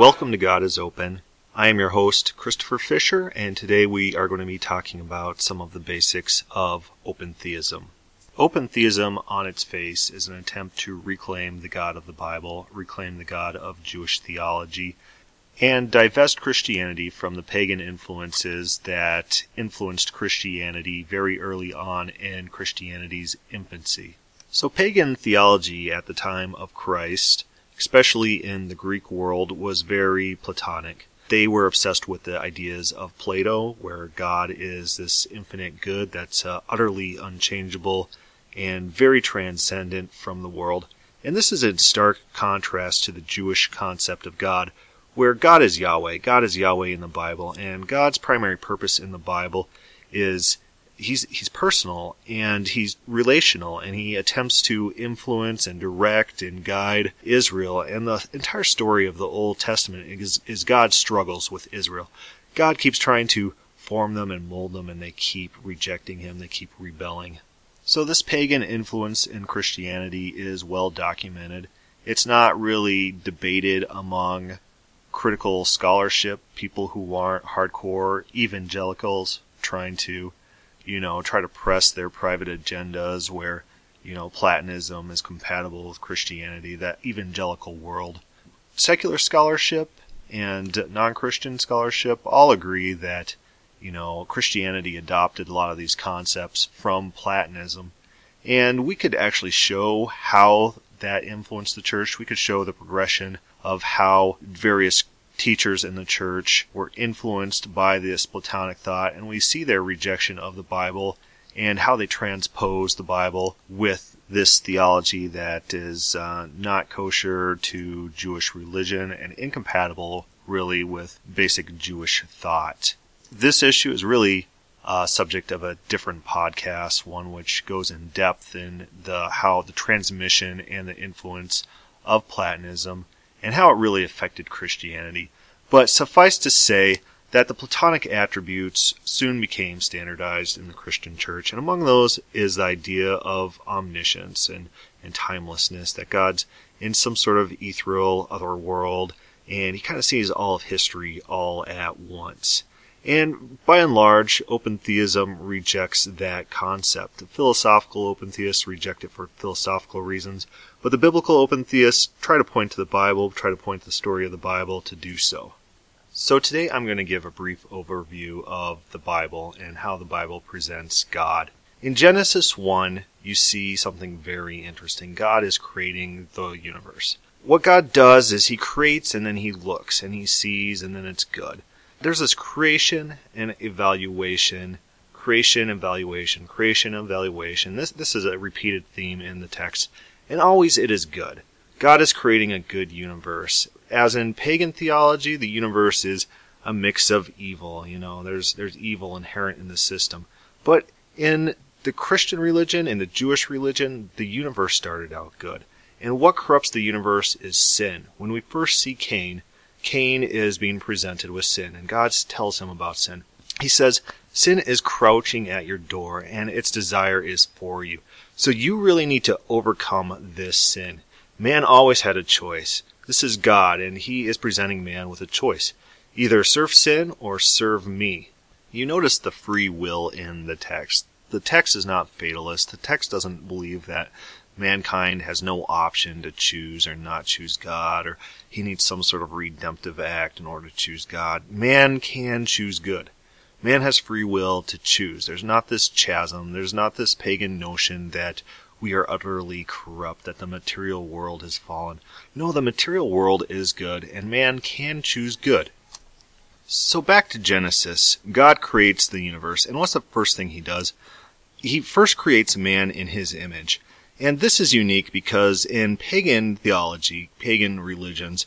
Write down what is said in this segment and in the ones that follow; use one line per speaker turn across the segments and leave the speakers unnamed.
Welcome to God is Open. I am your host, Christopher Fisher, and today we are going to be talking about some of the basics of open theism. Open theism, on its face, is an attempt to reclaim the God of the Bible, reclaim the God of Jewish theology, and divest Christianity from the pagan influences that influenced Christianity very early on in Christianity's infancy. So, pagan theology at the time of Christ especially in the Greek world, was very Platonic. They were obsessed with the ideas of Plato, where God is this infinite good that's uh, utterly unchangeable and very transcendent from the world. And this is in stark contrast to the Jewish concept of God, where God is Yahweh. God is Yahweh in the Bible, and God's primary purpose in the Bible is he's he's personal and he's relational and he attempts to influence and direct and guide Israel and the entire story of the Old Testament is is God's struggles with Israel. God keeps trying to form them and mold them and they keep rejecting him, they keep rebelling. So this pagan influence in Christianity is well documented. It's not really debated among critical scholarship, people who aren't hardcore evangelicals trying to you know, try to press their private agendas where, you know, Platonism is compatible with Christianity, that evangelical world. Secular scholarship and non Christian scholarship all agree that, you know, Christianity adopted a lot of these concepts from Platonism. And we could actually show how that influenced the church. We could show the progression of how various teachers in the church were influenced by this Platonic thought, and we see their rejection of the Bible and how they transpose the Bible with this theology that is uh, not kosher to Jewish religion and incompatible, really, with basic Jewish thought. This issue is really a subject of a different podcast, one which goes in depth in the how the transmission and the influence of Platonism and how it really affected Christianity. But suffice to say that the Platonic attributes soon became standardized in the Christian church, and among those is the idea of omniscience and, and timelessness, that God's in some sort of ethereal other world, and he kind of sees all of history all at once. And by and large, open theism rejects that concept. The philosophical open theists reject it for philosophical reasons, but the biblical open theists try to point to the Bible, try to point to the story of the Bible to do so. So today I'm going to give a brief overview of the Bible and how the Bible presents God. In Genesis 1, you see something very interesting. God is creating the universe. What God does is he creates and then he looks and he sees and then it's good there's this creation and evaluation, creation, evaluation, creation, evaluation. This this is a repeated theme in the text, and always it is good. God is creating a good universe. As in pagan theology, the universe is a mix of evil. You know, there's there's evil inherent in the system, but in the Christian religion and the Jewish religion, the universe started out good. And what corrupts the universe is sin. When we first see Cain, Cain is being presented with sin, and God tells him about sin. He says, Sin is crouching at your door, and its desire is for you. So you really need to overcome this sin. Man always had a choice. This is God, and He is presenting man with a choice. Either serve sin or serve me. You notice the free will in the text. The text is not fatalist. The text doesn't believe that mankind has no option to choose or not choose God, or he needs some sort of redemptive act in order to choose God. Man can choose good. Man has free will to choose. There's not this chasm, there's not this pagan notion that we are utterly corrupt, that the material world has fallen. No, the material world is good, and man can choose good. So back to Genesis. God creates the universe, and what's the first thing he does? He first creates man in his image. And this is unique because in pagan theology, pagan religions,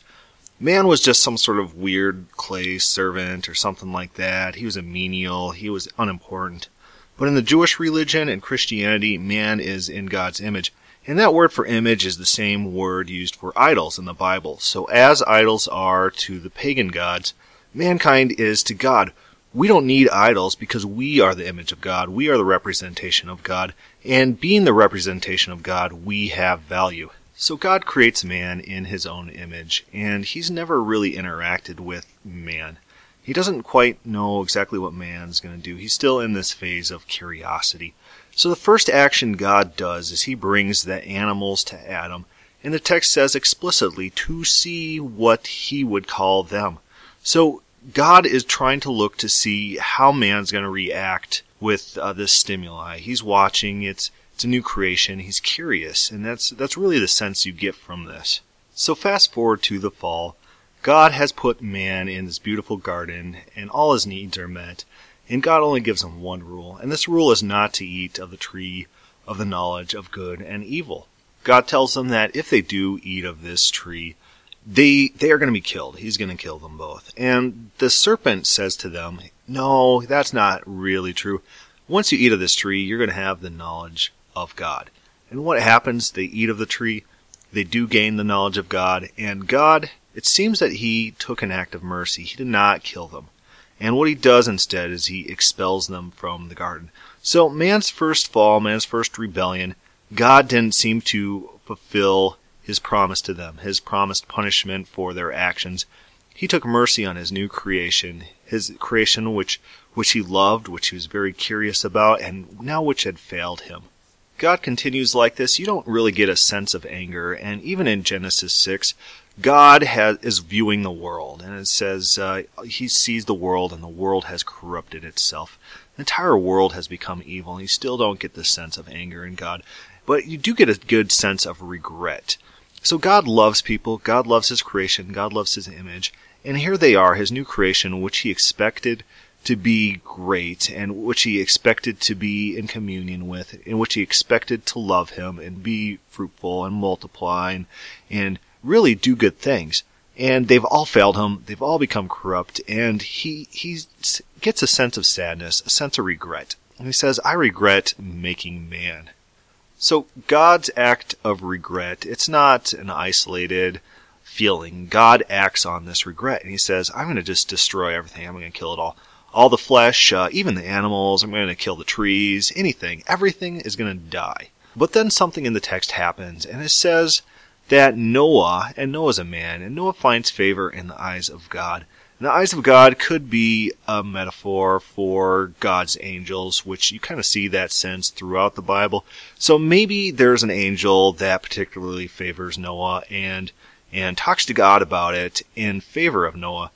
man was just some sort of weird clay servant or something like that. He was a menial, he was unimportant. But in the Jewish religion and Christianity, man is in God's image. And that word for image is the same word used for idols in the Bible. So as idols are to the pagan gods, mankind is to God. We don't need idols because we are the image of God. We are the representation of God. And being the representation of God, we have value. So God creates man in his own image, and he's never really interacted with man. He doesn't quite know exactly what man's going to do. He's still in this phase of curiosity. So the first action God does is he brings the animals to Adam, and the text says explicitly to see what he would call them. So God is trying to look to see how man's going to react with uh, this stimuli. He's watching. It's it's a new creation. He's curious, and that's that's really the sense you get from this. So fast forward to the fall. God has put man in this beautiful garden, and all his needs are met. And God only gives him one rule, and this rule is not to eat of the tree of the knowledge of good and evil. God tells them that if they do eat of this tree, they they are going to be killed. He's going to kill them both. And the serpent says to them, "No, that's not really true. Once you eat of this tree, you're going to have the knowledge of God." And what happens? They eat of the tree. They do gain the knowledge of God, and God, it seems that he took an act of mercy. He did not kill them. And what he does instead is he expels them from the garden. So man's first fall, man's first rebellion, God didn't seem to fulfill his promise to them, his promised punishment for their actions. He took mercy on his new creation, his creation which which he loved, which he was very curious about, and now which had failed him. God continues like this, you don't really get a sense of anger, and even in Genesis 6, God has, is viewing the world, and it says uh, he sees the world, and the world has corrupted itself. The entire world has become evil, and you still don't get the sense of anger in God, but you do get a good sense of regret. So God loves people, God loves His creation, God loves His image, and here they are, His new creation, which He expected to be great, and which He expected to be in communion with, in which He expected to love Him and be fruitful and multiply and, and really do good things. And they've all failed him. They've all become corrupt, and he he gets a sense of sadness, a sense of regret. And he says, "I regret making man." So God's act of regret, it's not an isolated feeling. God acts on this regret and he says, I'm going to just destroy everything. I'm going to kill it all. All the flesh, uh, even the animals, I'm going to kill the trees, anything. Everything is going to die. But then something in the text happens and it says that Noah, and Noah's a man, and Noah finds favor in the eyes of God the eyes of God could be a metaphor for God's angels, which you kind of see that sense throughout the Bible. So maybe there's an angel that particularly favors Noah and and talks to God about it in favor of Noah.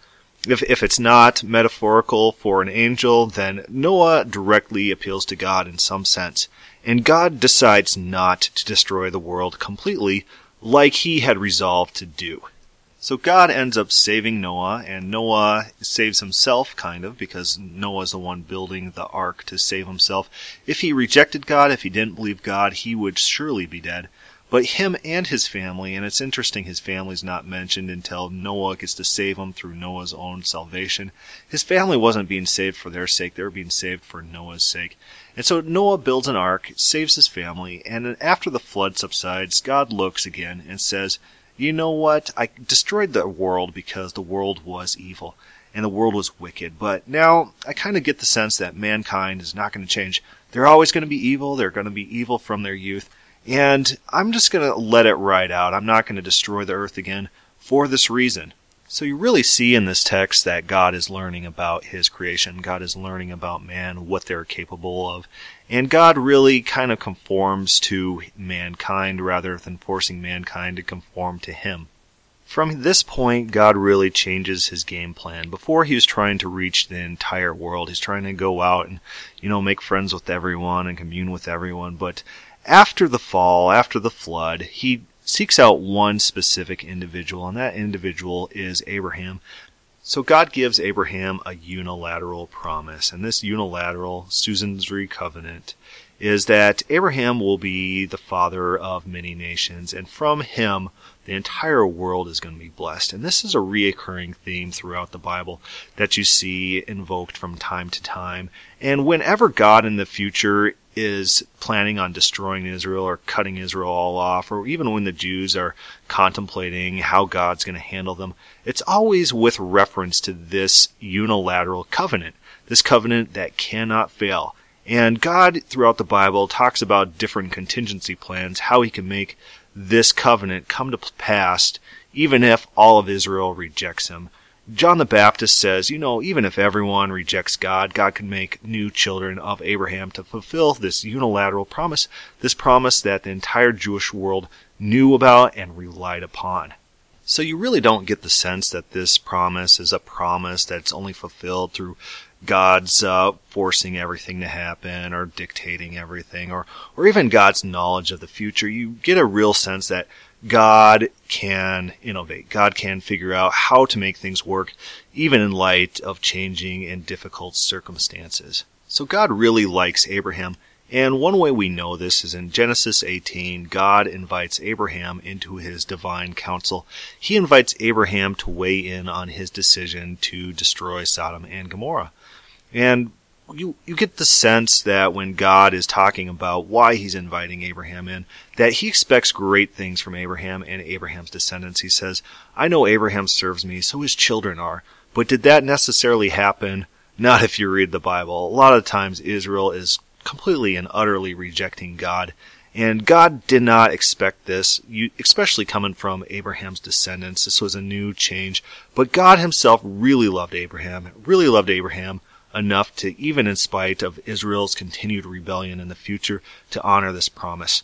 If if it's not metaphorical for an angel, then Noah directly appeals to God in some sense. And God decides not to destroy the world completely like he had resolved to do. So God ends up saving Noah, and Noah saves himself, kind of, because Noah's the one building the ark to save himself. If he rejected God, if he didn't believe God, he would surely be dead. But him and his family, and it's interesting his family's not mentioned until Noah gets to save him through Noah's own salvation. His family wasn't being saved for their sake, they were being saved for Noah's sake. And so Noah builds an ark, saves his family, and after the flood subsides, God looks again and says, you know what? I destroyed the world because the world was evil and the world was wicked. But now I kind of get the sense that mankind is not going to change. They're always going to be evil. They're going to be evil from their youth. And I'm just going to let it ride out. I'm not going to destroy the earth again for this reason. So you really see in this text that God is learning about his creation. God is learning about man, what they're capable of. And God really kind of conforms to mankind rather than forcing mankind to conform to him. From this point, God really changes his game plan. Before he was trying to reach the entire world. He's trying to go out and, you know, make friends with everyone and commune with everyone. But after the fall, after the flood, he seeks out one specific individual, and that individual is Abraham. So God gives Abraham a unilateral promise, and this unilateral suzerainty covenant is that Abraham will be the father of many nations, and from him the entire world is going to be blessed. And this is a reoccurring theme throughout the Bible that you see invoked from time to time. And whenever God in the future is planning on destroying Israel or cutting Israel all off, or even when the Jews are contemplating how God's going to handle them, it's always with reference to this unilateral covenant this covenant that cannot fail. And God, throughout the Bible, talks about different contingency plans, how he can make this covenant come to pass, even if all of Israel rejects him. John the Baptist says, you know, even if everyone rejects God, God can make new children of Abraham to fulfill this unilateral promise, this promise that the entire Jewish world knew about and relied upon. So you really don't get the sense that this promise is a promise that's only fulfilled through God's uh, forcing everything to happen or dictating everything or, or even God's knowledge of the future. You get a real sense that God can innovate. God can figure out how to make things work, even in light of changing and difficult circumstances. So God really likes Abraham. And one way we know this is in Genesis 18, God invites Abraham into his divine council. He invites Abraham to weigh in on his decision to destroy Sodom and Gomorrah. And you you get the sense that when God is talking about why he's inviting Abraham in, that he expects great things from Abraham and Abraham's descendants. He says, "I know Abraham serves me, so his children are." But did that necessarily happen? Not if you read the Bible. A lot of times Israel is completely and utterly rejecting God. And God did not expect this, especially coming from Abraham's descendants. This was a new change. But God himself really loved Abraham, really loved Abraham enough to, even in spite of Israel's continued rebellion in the future, to honor this promise.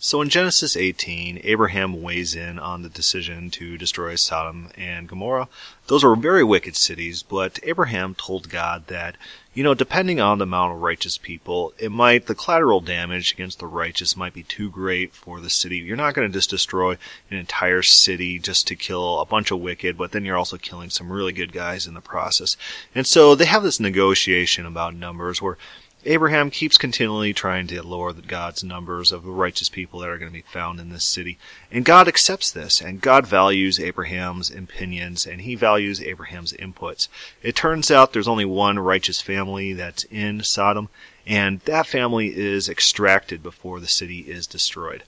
So in Genesis 18, Abraham weighs in on the decision to destroy Sodom and Gomorrah. Those were very wicked cities, but Abraham told God that, you know, depending on the amount of righteous people, it might, the collateral damage against the righteous might be too great for the city. You're not going to just destroy an entire city just to kill a bunch of wicked, but then you're also killing some really good guys in the process. And so they have this negotiation about numbers where Abraham keeps continually trying to lower the God's numbers of the righteous people that are going to be found in this city. And God accepts this, and God values Abraham's opinions, and he values Abraham's inputs. It turns out there's only one righteous family that's in Sodom, and that family is extracted before the city is destroyed.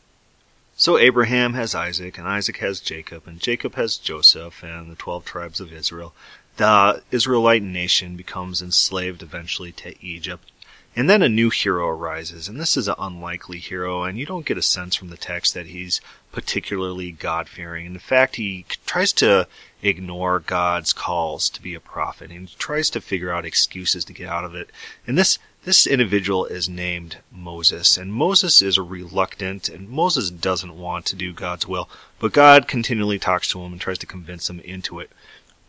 So Abraham has Isaac, and Isaac has Jacob, and Jacob has Joseph and the twelve tribes of Israel. The Israelite nation becomes enslaved eventually to Egypt. And then a new hero arises, and this is an unlikely hero, and you don't get a sense from the text that he's particularly God fearing. In fact, he tries to ignore God's calls to be a prophet, and he tries to figure out excuses to get out of it. And this this individual is named Moses, and Moses is reluctant, and Moses doesn't want to do God's will, but God continually talks to him and tries to convince him into it.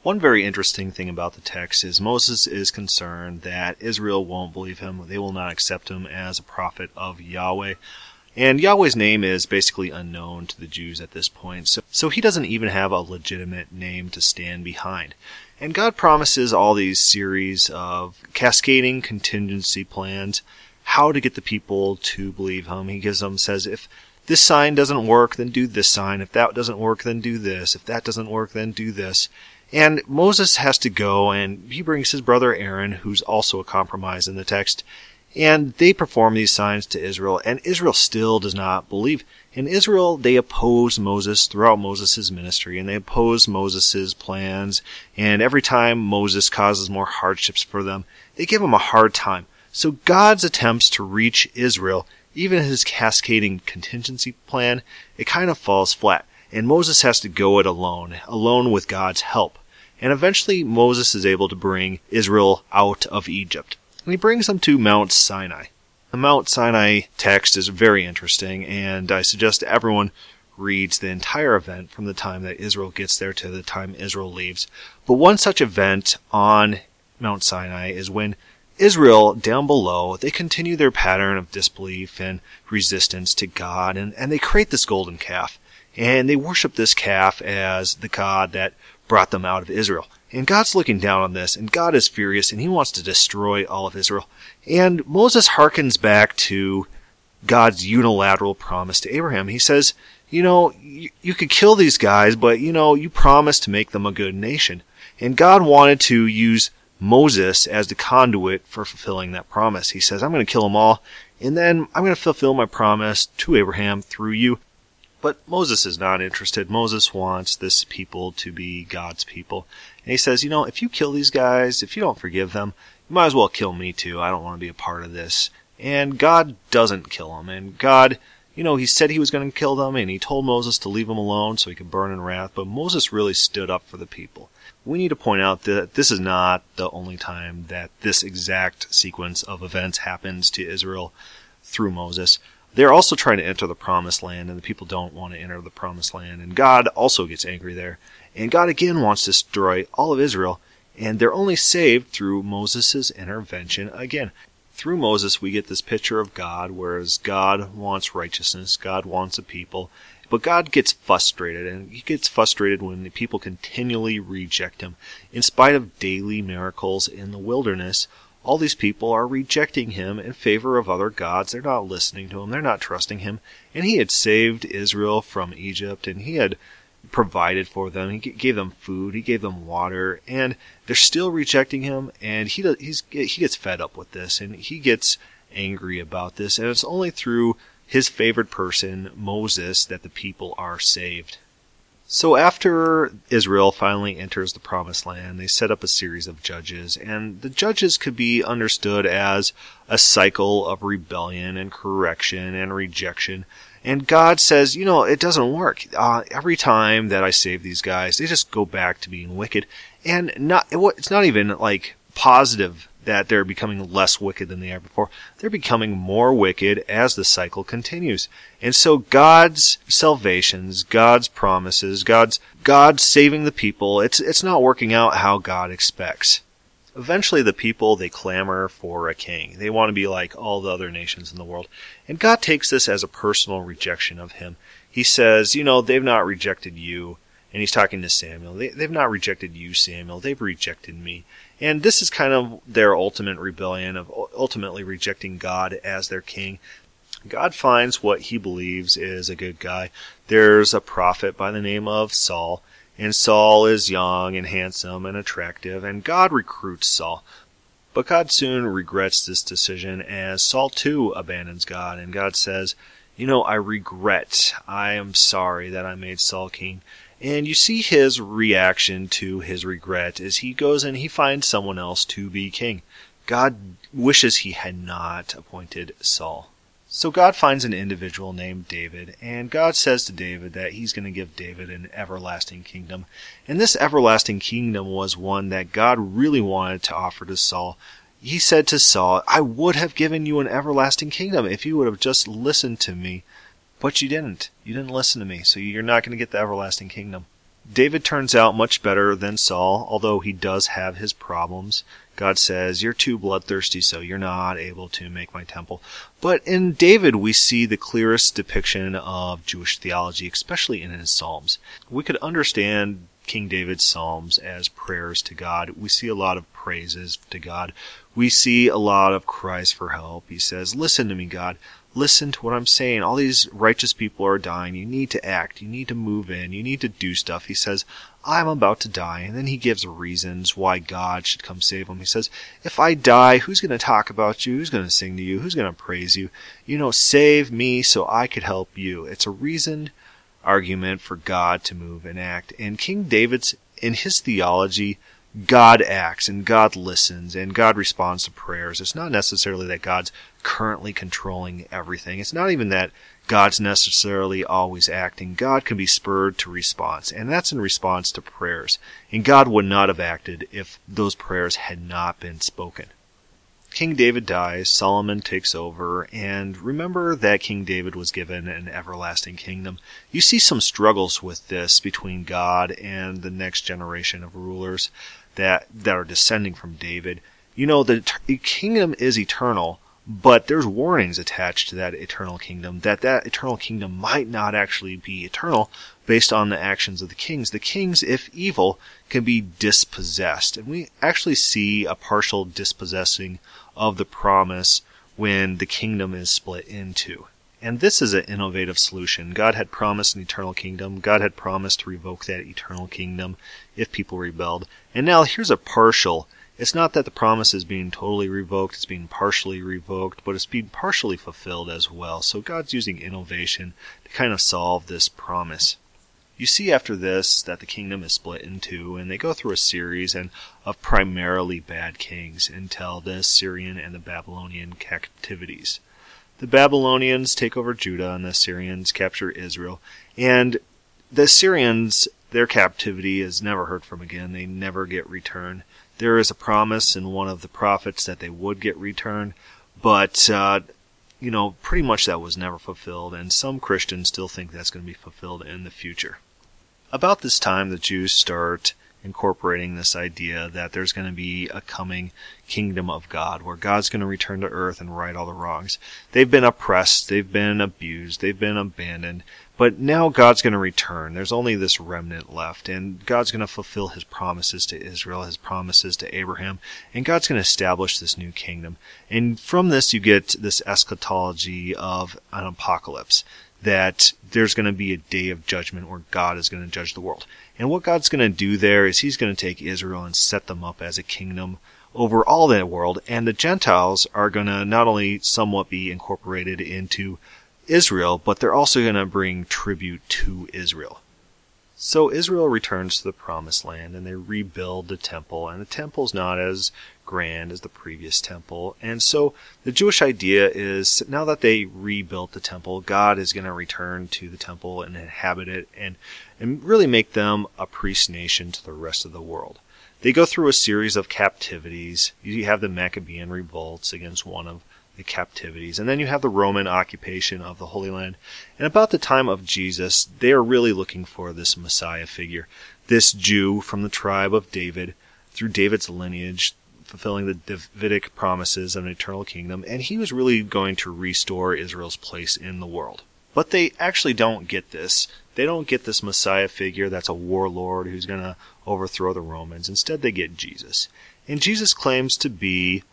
One very interesting thing about the text is Moses is concerned that Israel won't believe him. They will not accept him as a prophet of Yahweh. And Yahweh's name is basically unknown to the Jews at this point, so, so he doesn't even have a legitimate name to stand behind. And God promises all these series of cascading contingency plans, how to get the people to believe him. He gives them, says, if this sign doesn't work, then do this sign. If that doesn't work, then do this. If that doesn't work, then do this. And Moses has to go and he brings his brother Aaron, who's also a compromise in the text, and they perform these signs to Israel, and Israel still does not believe. In Israel, they oppose Moses throughout Moses' ministry, and they oppose Moses' plans, and every time Moses causes more hardships for them, they give him a hard time. So God's attempts to reach Israel, even his cascading contingency plan, it kind of falls flat, and Moses has to go it alone, alone with God's help. And eventually Moses is able to bring Israel out of Egypt. And he brings them to Mount Sinai. The Mount Sinai text is very interesting, and I suggest everyone reads the entire event from the time that Israel gets there to the time Israel leaves. But one such event on Mount Sinai is when Israel down below, they continue their pattern of disbelief and resistance to God, and, and they create this golden calf. And they worship this calf as the God that brought them out of Israel. And God's looking down on this, and God is furious, and he wants to destroy all of Israel. And Moses harkens back to God's unilateral promise to Abraham. He says, you know, you, you could kill these guys, but you know, you promised to make them a good nation. And God wanted to use Moses as the conduit for fulfilling that promise. He says, I'm going to kill them all, and then I'm going to fulfill my promise to Abraham through you. But Moses is not interested. Moses wants this people to be God's people. And he says, you know, if you kill these guys, if you don't forgive them, you might as well kill me too. I don't want to be a part of this. And God doesn't kill them. And God, you know, he said he was going to kill them and he told Moses to leave them alone so he could burn in wrath. But Moses really stood up for the people. We need to point out that this is not the only time that this exact sequence of events happens to Israel through Moses. They're also trying to enter the promised land and the people don't want to enter the promised land. And God also gets angry there. And God again wants to destroy all of Israel and they're only saved through Moses' intervention again. Through Moses, we get this picture of God, whereas God wants righteousness, God wants a people, but God gets frustrated, and he gets frustrated when the people continually reject him. In spite of daily miracles in the wilderness, all these people are rejecting him in favor of other gods. They're not listening to him. They're not trusting him. And he had saved Israel from Egypt, and he had provided for them. He gave them food. He gave them water, and they're still rejecting him. And he he gets fed up with this, and he gets angry about this. And it's only through his favorite person, Moses, that the people are saved. So after Israel finally enters the promised land, they set up a series of judges, and the judges could be understood as a cycle of rebellion and correction and rejection and God says, you know, it doesn't work. Uh, every time that I save these guys, they just go back to being wicked. And not, it's not even like positive that they're becoming less wicked than they are before. They're becoming more wicked as the cycle continues. And so God's salvations, God's promises, God's, God saving the people, it's, it's not working out how God expects. Eventually, the people, they clamor for a king. They want to be like all the other nations in the world. And God takes this as a personal rejection of him. He says, you know, they've not rejected you. And he's talking to Samuel. They, they've not rejected you, Samuel. They've rejected me. And this is kind of their ultimate rebellion of ultimately rejecting God as their king. God finds what he believes is a good guy. There's a prophet by the name of Saul and Saul is young and handsome and attractive, and God recruits Saul. But God soon regrets this decision as Saul too abandons God, and God says, You know, I regret, I am sorry that I made Saul king. And you see his reaction to his regret as he goes and he finds someone else to be king. God wishes he had not appointed Saul. So God finds an individual named David, and God says to David that he's going to give David an everlasting kingdom. And this everlasting kingdom was one that God really wanted to offer to Saul. He said to Saul, I would have given you an everlasting kingdom if you would have just listened to me. But you didn't. You didn't listen to me, so you're not going to get the everlasting kingdom. David turns out much better than Saul, although he does have his problems. God says, You're too bloodthirsty, so you're not able to make my temple. But in David, we see the clearest depiction of Jewish theology, especially in his Psalms. We could understand King David's Psalms as prayers to God. We see a lot of praises to God. We see a lot of cries for help. He says, Listen to me, God listen to what I'm saying. All these righteous people are dying. You need to act. You need to move in. You need to do stuff. He says, I'm about to die. And then he gives reasons why God should come save him. He says, if I die, who's going to talk about you? Who's going to sing to you? Who's going to praise you? You know, save me so I could help you. It's a reasoned argument for God to move and act. And King David's, in his theology, God acts and God listens and God responds to prayers. It's not necessarily that God's currently controlling everything. It's not even that God's necessarily always acting. God can be spurred to response, and that's in response to prayers. And God would not have acted if those prayers had not been spoken. King David dies, Solomon takes over, and remember that King David was given an everlasting kingdom. You see some struggles with this between God and the next generation of rulers that that are descending from David. You know, the, the kingdom is eternal, but there's warnings attached to that eternal kingdom that that eternal kingdom might not actually be eternal based on the actions of the kings. The kings, if evil, can be dispossessed. And we actually see a partial dispossessing of the promise when the kingdom is split into. And this is an innovative solution. God had promised an eternal kingdom. God had promised to revoke that eternal kingdom if people rebelled. And now here's a partial. It's not that the promise is being totally revoked, it's being partially revoked, but it's being partially fulfilled as well. So God's using innovation to kind of solve this promise. you see after this that the kingdom is split in two, and they go through a series and of primarily bad kings until the Assyrian and the Babylonian captivities. The Babylonians take over Judah, and the Assyrians capture Israel. And the Assyrians, their captivity is never heard from again. They never get returned. There is a promise in one of the prophets that they would get returned, but uh, you know, pretty much that was never fulfilled, and some Christians still think that's going to be fulfilled in the future. About this time, the Jews start incorporating this idea that there's going to be a coming kingdom of God where God's going to return to earth and right all the wrongs. They've been oppressed, they've been abused, they've been abandoned, but now God's going to return. There's only this remnant left, and God's going to fulfill his promises to Israel, his promises to Abraham, and God's going to establish this new kingdom. And from this, you get this eschatology of an apocalypse that there's going to be a day of judgment where God is going to judge the world. And what God's going to do there is he's going to take Israel and set them up as a kingdom over all that world. And the Gentiles are going to not only somewhat be incorporated into Israel, but they're also going to bring tribute to Israel. So Israel returns to the promised land and they rebuild the temple, and the temple's not as grand as the previous temple. And so the Jewish idea is now that they rebuilt the temple, God is going to return to the temple and inhabit it and, and really make them a priest nation to the rest of the world. They go through a series of captivities. You have the Maccabean revolts against one of the captivities. And then you have the Roman occupation of the Holy Land. And about the time of Jesus, they are really looking for this Messiah figure. This Jew from the tribe of David, through David's lineage, fulfilling the Davidic promises of an eternal kingdom, and he was really going to restore Israel's place in the world. But they actually don't get this. They don't get this Messiah figure that's a warlord who's going to overthrow the Romans. Instead, they get Jesus. And Jesus claims to be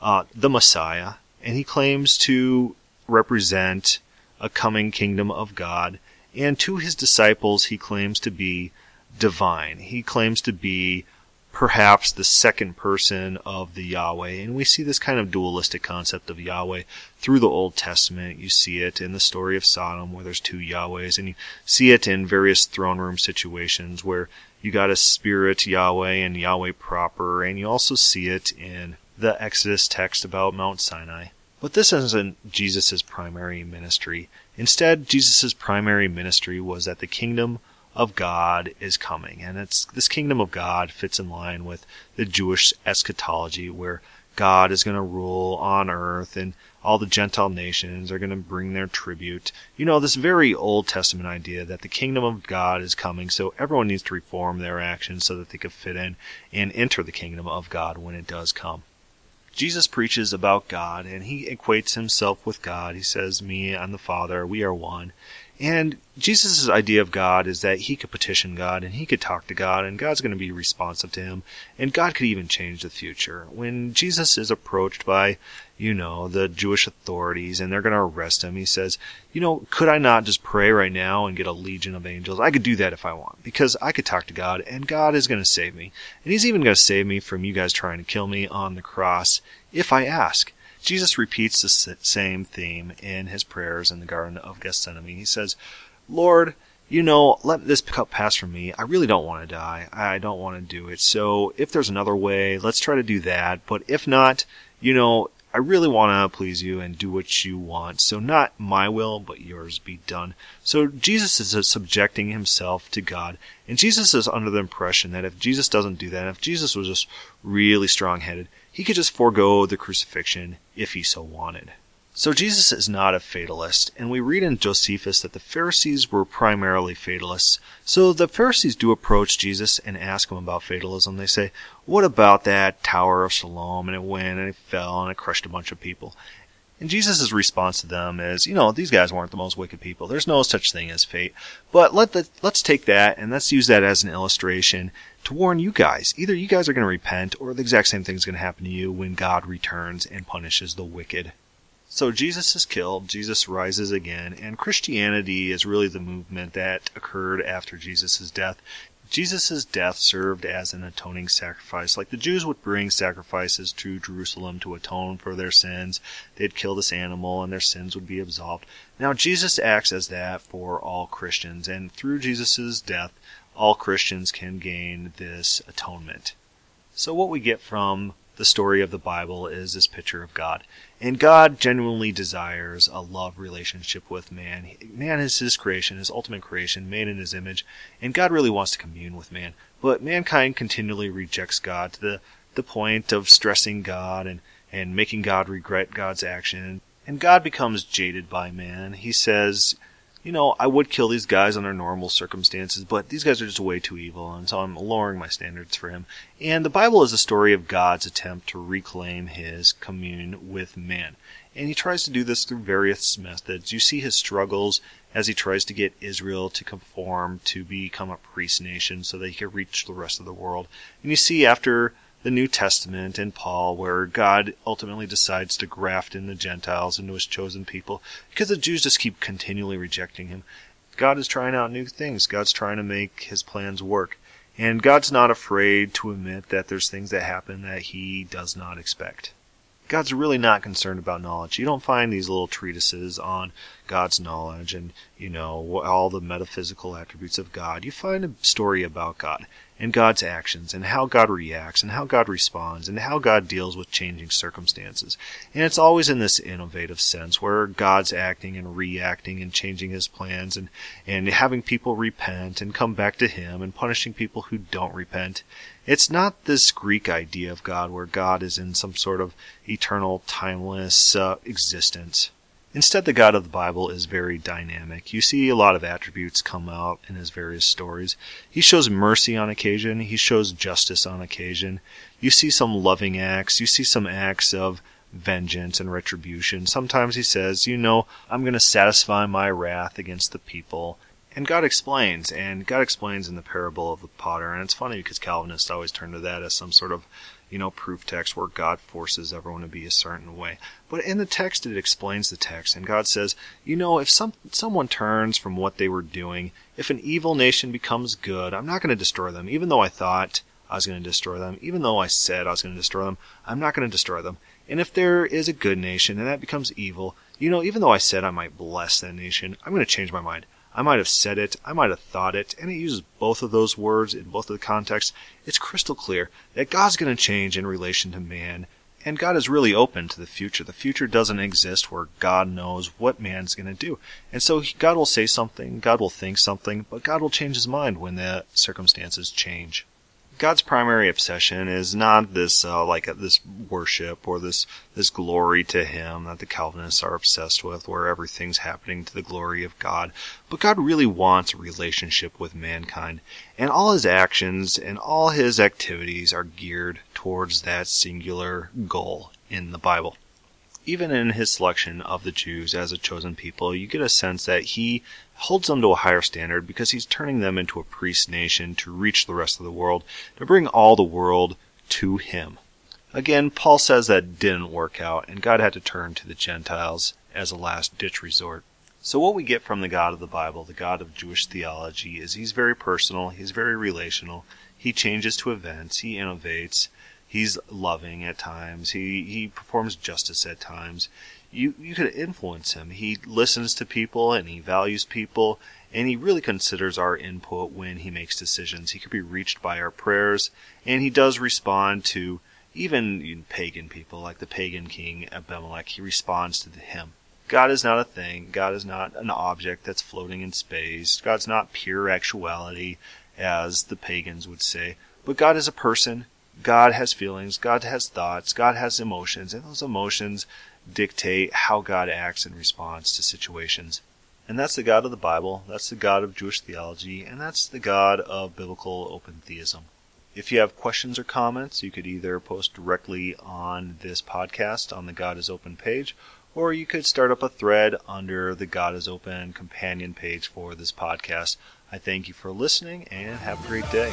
uh, the Messiah, and he claims to represent a coming kingdom of God. And to his disciples, he claims to be divine. He claims to be perhaps the second person of the Yahweh. And we see this kind of dualistic concept of Yahweh through the Old Testament. You see it in the story of Sodom where there's two Yahwehs, and you see it in various throne room situations where you got a spirit Yahweh and Yahweh proper, and you also see it in the Exodus text about Mount Sinai. But this isn't Jesus' primary ministry. Instead, Jesus' primary ministry was that the kingdom of God is coming. And it's, this kingdom of God fits in line with the Jewish eschatology where God is going to rule on earth and all the Gentile nations are going to bring their tribute. You know, this very Old Testament idea that the kingdom of God is coming, so everyone needs to reform their actions so that they can fit in and enter the kingdom of God when it does come. Jesus preaches about God and he equates himself with God. He says, Me and the Father, we are one. And Jesus' idea of God is that he could petition God and he could talk to God and God's going to be responsive to him and God could even change the future. When Jesus is approached by you know, the Jewish authorities and they're going to arrest him. He says, you know, could I not just pray right now and get a legion of angels? I could do that if I want because I could talk to God and God is going to save me. And he's even going to save me from you guys trying to kill me on the cross if I ask. Jesus repeats the same theme in his prayers in the Garden of Gethsemane. He says, Lord, you know, let this cup pass from me. I really don't want to die. I don't want to do it. So if there's another way, let's try to do that. But if not, you know, I really want to please you and do what you want. So not my will, but yours be done. So Jesus is uh, subjecting himself to God. And Jesus is under the impression that if Jesus doesn't do that, if Jesus was just really strong headed, he could just forego the crucifixion if he so wanted. So Jesus is not a fatalist, and we read in Josephus that the Pharisees were primarily fatalists. So the Pharisees do approach Jesus and ask him about fatalism. They say, what about that Tower of Siloam? And it went and it fell and it crushed a bunch of people. And Jesus' response to them is, you know, these guys weren't the most wicked people. There's no such thing as fate. But let the, let's take that and let's use that as an illustration to warn you guys. Either you guys are going to repent or the exact same thing is going to happen to you when God returns and punishes the wicked. So Jesus is killed, Jesus rises again, and Christianity is really the movement that occurred after Jesus' death. Jesus' death served as an atoning sacrifice. Like the Jews would bring sacrifices to Jerusalem to atone for their sins. They'd kill this animal and their sins would be absolved. Now Jesus acts as that for all Christians, and through Jesus' death, all Christians can gain this atonement. So what we get from the story of the Bible is this picture of God. And God genuinely desires a love relationship with man. Man is his creation, his ultimate creation, made in his image, and God really wants to commune with man. But mankind continually rejects God to the, the point of stressing God and, and making God regret God's action. And God becomes jaded by man. He says, you know, I would kill these guys under normal circumstances, but these guys are just way too evil, and so I'm lowering my standards for him. And the Bible is a story of God's attempt to reclaim his commune with man. And he tries to do this through various methods. You see his struggles as he tries to get Israel to conform to become a priest nation so that he can reach the rest of the world. And you see after the New Testament and Paul, where God ultimately decides to graft in the Gentiles into his chosen people because the Jews just keep continually rejecting him. God is trying out new things. God's trying to make his plans work. And God's not afraid to admit that there's things that happen that he does not expect. God's really not concerned about knowledge. You don't find these little treatises on God's knowledge and, you know, all the metaphysical attributes of God. You find a story about God and God's actions and how God reacts and how God responds and how God deals with changing circumstances. And it's always in this innovative sense where God's acting and reacting and changing his plans and, and having people repent and come back to him and punishing people who don't repent. It's not this Greek idea of God where God is in some sort of eternal, timeless uh, existence. Instead, the God of the Bible is very dynamic. You see a lot of attributes come out in his various stories. He shows mercy on occasion, he shows justice on occasion. You see some loving acts, you see some acts of vengeance and retribution. Sometimes he says, You know, I'm going to satisfy my wrath against the people. And God explains, and God explains in the parable of the potter. And it's funny because Calvinists always turn to that as some sort of you know, proof text where God forces everyone to be a certain way. But in the text, it explains the text, and God says, you know, if some someone turns from what they were doing, if an evil nation becomes good, I'm not going to destroy them, even though I thought I was going to destroy them, even though I said I was going to destroy them, I'm not going to destroy them. And if there is a good nation and that becomes evil, you know, even though I said I might bless that nation, I'm going to change my mind. I might have said it, I might have thought it, and it uses both of those words in both of the contexts. It's crystal clear that God's going to change in relation to man, and God is really open to the future. The future doesn't exist where God knows what man's going to do. And so God will say something, God will think something, but God will change his mind when the circumstances change. God's primary obsession is not this uh, like uh, this worship or this this glory to Him that the Calvinists are obsessed with, where everything's happening to the glory of God. But God really wants a relationship with mankind, and all His actions and all His activities are geared towards that singular goal in the Bible even in his selection of the Jews as a chosen people, you get a sense that he holds them to a higher standard because he's turning them into a priest nation to reach the rest of the world, to bring all the world to him. Again, Paul says that didn't work out, and God had to turn to the Gentiles as a last ditch resort. So, what we get from the God of the Bible, the God of Jewish theology, is he's very personal, he's very relational, he changes to events, he innovates, He's loving at times. He he performs justice at times. You you could influence him. He listens to people and he values people and he really considers our input when he makes decisions. He could be reached by our prayers and he does respond to even pagan people like the pagan king Abimelech. He responds to him. God is not a thing. God is not an object that's floating in space. God's not pure actuality, as the pagans would say. But God is a person. God has feelings, God has thoughts, God has emotions, and those emotions dictate how God acts in response to situations. And that's the God of the Bible, that's the God of Jewish theology, and that's the God of biblical open theism. If you have questions or comments, you could either post directly on this podcast on the God is Open page, or you could start up a thread under the God is Open companion page for this podcast. I thank you for listening and have a great day.